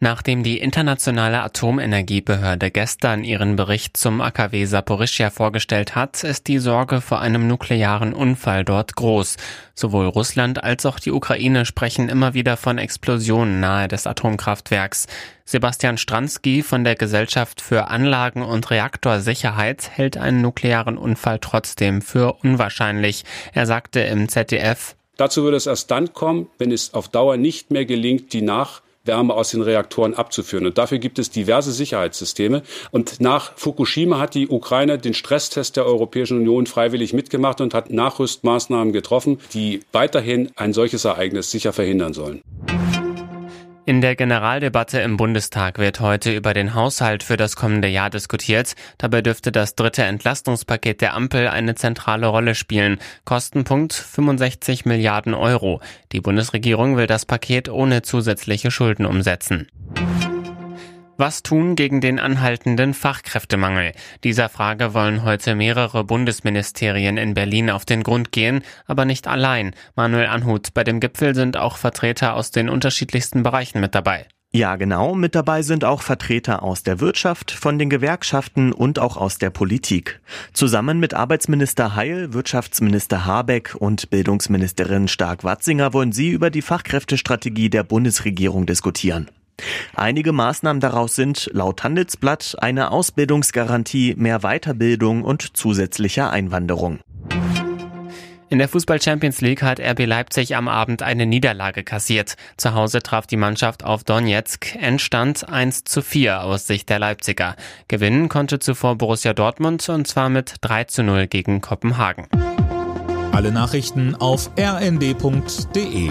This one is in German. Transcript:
Nachdem die Internationale Atomenergiebehörde gestern ihren Bericht zum AKW Saporischia vorgestellt hat, ist die Sorge vor einem nuklearen Unfall dort groß. Sowohl Russland als auch die Ukraine sprechen immer wieder von Explosionen nahe des Atomkraftwerks. Sebastian Stransky von der Gesellschaft für Anlagen- und Reaktorsicherheit hält einen nuklearen Unfall trotzdem für unwahrscheinlich. Er sagte im ZDF, Dazu würde es erst dann kommen, wenn es auf Dauer nicht mehr gelingt, die nach Wärme aus den Reaktoren abzuführen. Und dafür gibt es diverse Sicherheitssysteme. Und nach Fukushima hat die Ukraine den Stresstest der Europäischen Union freiwillig mitgemacht und hat Nachrüstmaßnahmen getroffen, die weiterhin ein solches Ereignis sicher verhindern sollen. In der Generaldebatte im Bundestag wird heute über den Haushalt für das kommende Jahr diskutiert. Dabei dürfte das dritte Entlastungspaket der Ampel eine zentrale Rolle spielen. Kostenpunkt 65 Milliarden Euro. Die Bundesregierung will das Paket ohne zusätzliche Schulden umsetzen. Was tun gegen den anhaltenden Fachkräftemangel? Dieser Frage wollen heute mehrere Bundesministerien in Berlin auf den Grund gehen, aber nicht allein. Manuel Anhut, bei dem Gipfel sind auch Vertreter aus den unterschiedlichsten Bereichen mit dabei. Ja, genau. Mit dabei sind auch Vertreter aus der Wirtschaft, von den Gewerkschaften und auch aus der Politik. Zusammen mit Arbeitsminister Heil, Wirtschaftsminister Habeck und Bildungsministerin Stark-Watzinger wollen sie über die Fachkräftestrategie der Bundesregierung diskutieren. Einige Maßnahmen daraus sind laut Handelsblatt eine Ausbildungsgarantie, mehr Weiterbildung und zusätzlicher Einwanderung. In der Fußball Champions League hat RB Leipzig am Abend eine Niederlage kassiert. Zu Hause traf die Mannschaft auf Donetsk. Endstand 1 zu 4 aus Sicht der Leipziger. Gewinnen konnte zuvor Borussia Dortmund und zwar mit 3 zu 0 gegen Kopenhagen. Alle Nachrichten auf rnd.de